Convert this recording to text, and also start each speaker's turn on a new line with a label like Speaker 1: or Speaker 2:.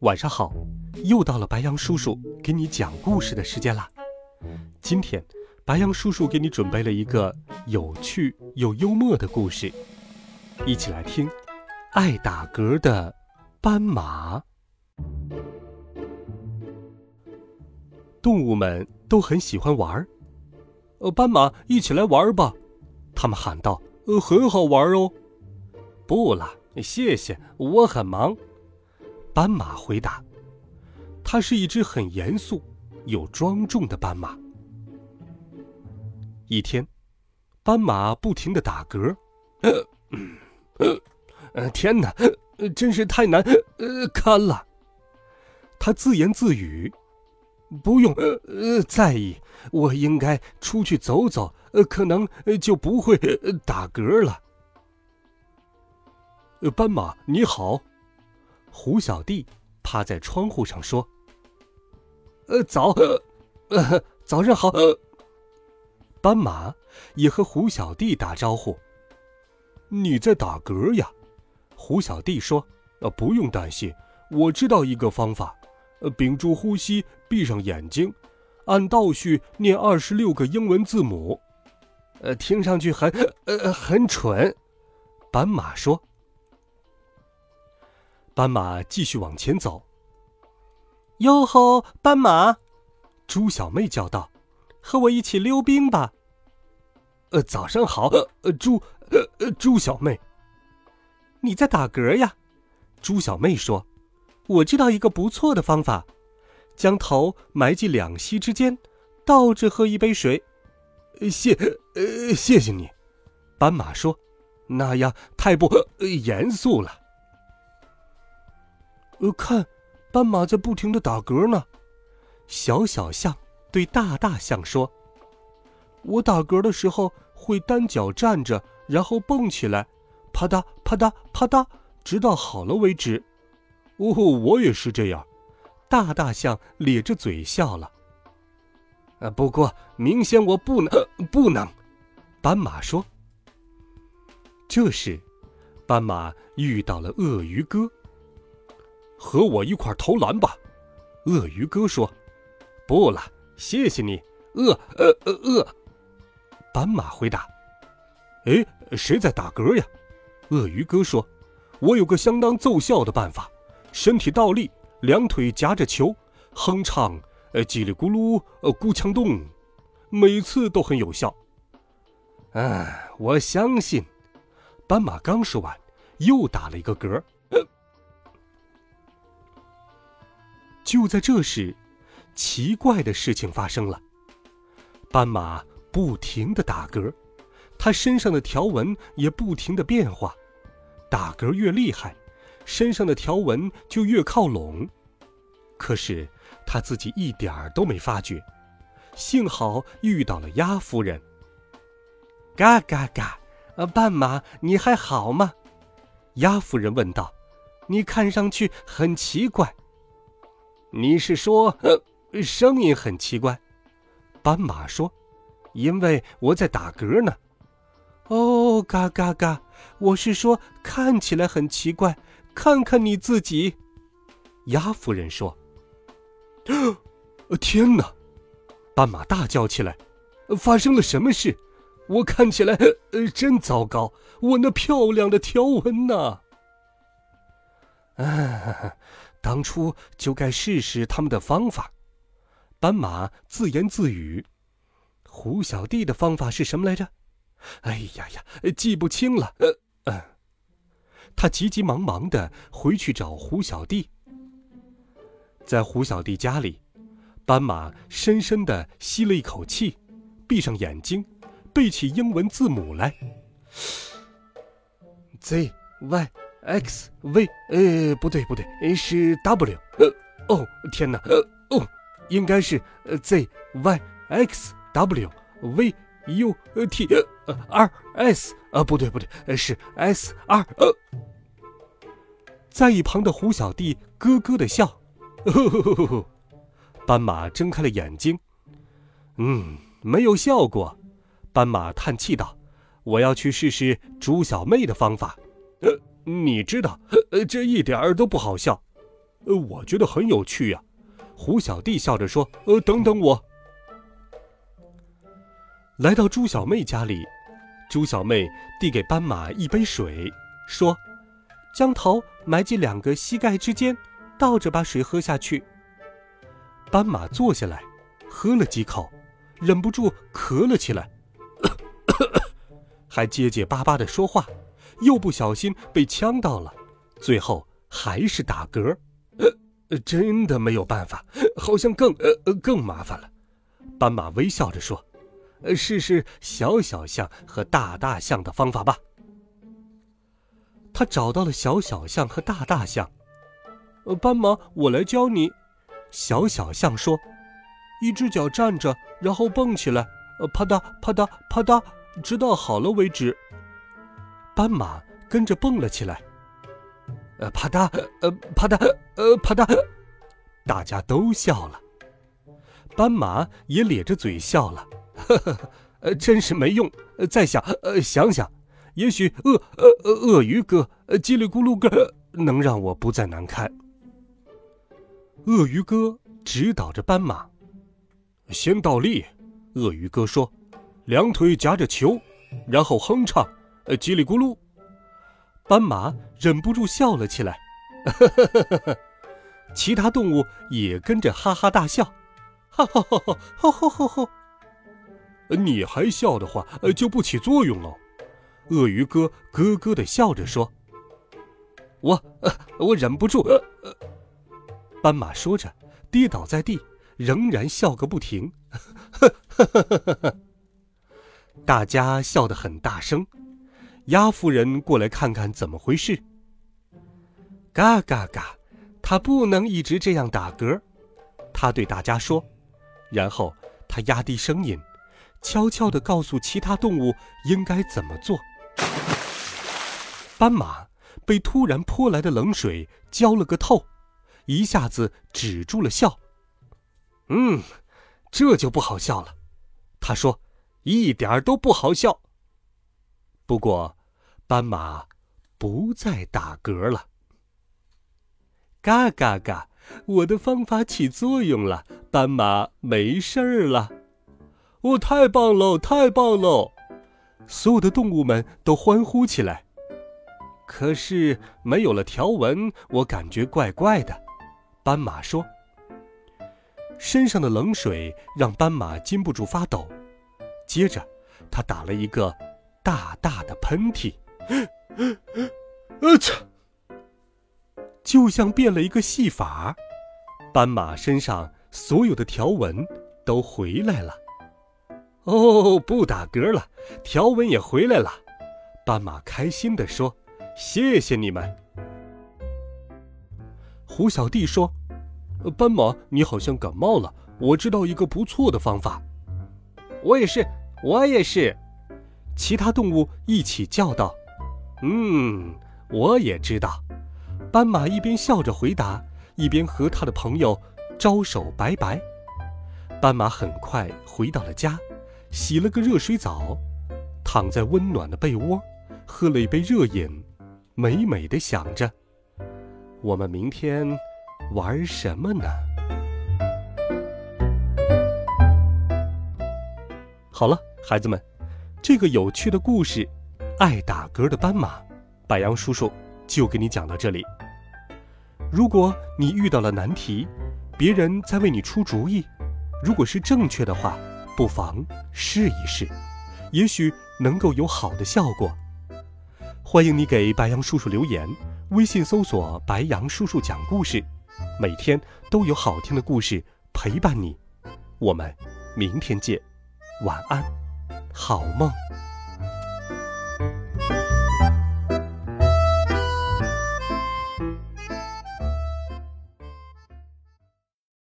Speaker 1: 晚上好！又到了白羊叔叔给你讲故事的时间啦。今天，白羊叔叔给你准备了一个有趣又幽默的故事，一起来听。爱打嗝的斑马。动物们都很喜欢玩儿，呃，斑马一起来玩吧！他们喊道：“呃，很好玩哦。”不了，谢谢，我很忙。斑马回答：“它是一只很严肃又庄重的斑马。”一天，斑马不停的打嗝，“呃，呃，天哪，真是太难呃堪了。”他自言自语：“不用呃在意，我应该出去走走，呃，可能就不会打嗝了。”斑马你好。胡小弟趴在窗户上说：“呃，早，呃，早上好。”斑马也和胡小弟打招呼。你在打嗝呀？胡小弟说：“呃，不用担心，我知道一个方法。呃，屏住呼吸，闭上眼睛，按倒序念二十六个英文字母。呃，听上去很，呃，很蠢。”斑马说。斑马继续往前走。哟吼，斑马！猪小妹叫道：“和我一起溜冰吧。”呃，早上好，呃，猪，呃，猪小妹。你在打嗝呀？猪小妹说：“我知道一个不错的方法，将头埋进两膝之间，倒着喝一杯水。”谢，呃，谢谢你。斑马说：“那样太不严肃了。”呃，看，斑马在不停的打嗝呢。小小象对大大象说：“我打嗝的时候会单脚站着，然后蹦起来，啪嗒啪嗒啪嗒，直到好了为止。”哦，我也是这样。大大象咧着嘴笑了。啊，不过明显我不能，不能。斑马说。这时，斑马遇到了鳄鱼哥。和我一块投篮吧，鳄鱼哥说。不了，谢谢你。鳄呃呃鳄，斑马回答。哎，谁在打嗝呀？鳄鱼哥说。我有个相当奏效的办法，身体倒立，两腿夹着球，哼唱，呃，叽里咕噜，呃，咕锵咚，每次都很有效。哎，我相信。斑马刚说完，又打了一个嗝。就在这时，奇怪的事情发生了。斑马不停的打嗝，它身上的条纹也不停的变化。打嗝越厉害，身上的条纹就越靠拢。可是他自己一点儿都没发觉。幸好遇到了鸭夫人。嘎嘎嘎！呃，斑马，你还好吗？鸭夫人问道。你看上去很奇怪。你是说，呃声音很奇怪？斑马说：“因为我在打嗝呢。”哦，嘎嘎嘎！我是说，看起来很奇怪。看看你自己，鸭夫人说：“天哪！”斑马大叫起来：“发生了什么事？我看起来呃真糟糕！我那漂亮的条纹呢？”啊！当初就该试试他们的方法。斑马自言自语：“胡小弟的方法是什么来着？”哎呀呀，记不清了。呃嗯，他急急忙忙的回去找胡小弟。在胡小弟家里，斑马深深的吸了一口气，闭上眼睛，背起英文字母来：Z Y x v，呃，不对不对，是 w，呃，哦，天哪，呃，哦，应该是 z y x w v u t 呃。R S，啊，不对不对，是 S R，，呃，在一旁的胡小弟咯咯的笑，呵呵呵呵，斑马睁开了眼睛，嗯，没有效果，斑马叹气道：“我要去试试猪小妹的方法。”呃，你知道，呃，这一点儿都不好笑，呃，我觉得很有趣呀。胡小弟笑着说：“呃，等等我。”来到猪小妹家里，猪小妹递给斑马一杯水，说：“将头埋进两个膝盖之间，倒着把水喝下去。”斑马坐下来，喝了几口，忍不住咳了起来，还结结巴巴的说话。又不小心被呛到了，最后还是打嗝。呃，真的没有办法，好像更呃更麻烦了。斑马微笑着说：“呃，试试小小象和大大象的方法吧。”他找到了小小象和大大象。呃，斑马，我来教你。小小象说：“一只脚站着，然后蹦起来，呃，啪嗒啪嗒啪嗒，直到好了为止。”斑马跟着蹦了起来，呃，啪嗒，呃，啪嗒，呃，啪嗒，大家都笑了，斑马也咧着嘴笑了，呵呵，呃，真是没用。呃再想，呃，想想，也许鳄，呃，鳄鱼哥，叽里咕噜哥，能让我不再难堪。鳄鱼哥指导着斑马，先倒立。鳄鱼哥说：“两腿夹着球，然后哼唱。”呃叽里咕噜，斑马忍不住笑了起来，其他动物也跟着哈哈大笑，哈哈哈哈哈哈哈哈！你还笑的话，就不起作用了。鳄鱼哥咯咯的笑着说：“我，我忍不住。”呃呃斑马说着，跌倒在地，仍然笑个不停，呵呵呵呵呵呵大家笑得很大声。鸭夫人过来看看怎么回事。嘎嘎嘎，他不能一直这样打嗝，他对大家说。然后他压低声音，悄悄地告诉其他动物应该怎么做。斑马被突然泼来的冷水浇了个透，一下子止住了笑。嗯，这就不好笑了，他说，一点儿都不好笑。不过，斑马不再打嗝了。嘎嘎嘎！我的方法起作用了，斑马没事儿了。哦，太棒喽，太棒喽！所有的动物们都欢呼起来。可是没有了条纹，我感觉怪怪的。斑马说：“身上的冷水让斑马禁不住发抖。”接着，他打了一个。大大的喷嚏，呃操！就像变了一个戏法，斑马身上所有的条纹都回来了。哦，不打嗝了，条纹也回来了。斑马开心地说：“谢谢你们。”胡小弟说：“斑马，你好像感冒了，我知道一个不错的方法。”我也是，我也是。其他动物一起叫道：“嗯，我也知道。”斑马一边笑着回答，一边和他的朋友招手拜拜。斑马很快回到了家，洗了个热水澡，躺在温暖的被窝，喝了一杯热饮，美美的想着：“我们明天玩什么呢？”好了，孩子们。这个有趣的故事，爱打嗝的斑马，白杨叔叔就给你讲到这里。如果你遇到了难题，别人在为你出主意，如果是正确的话，不妨试一试，也许能够有好的效果。欢迎你给白杨叔叔留言，微信搜索“白杨叔叔讲故事”，每天都有好听的故事陪伴你。我们明天见，晚安。好梦。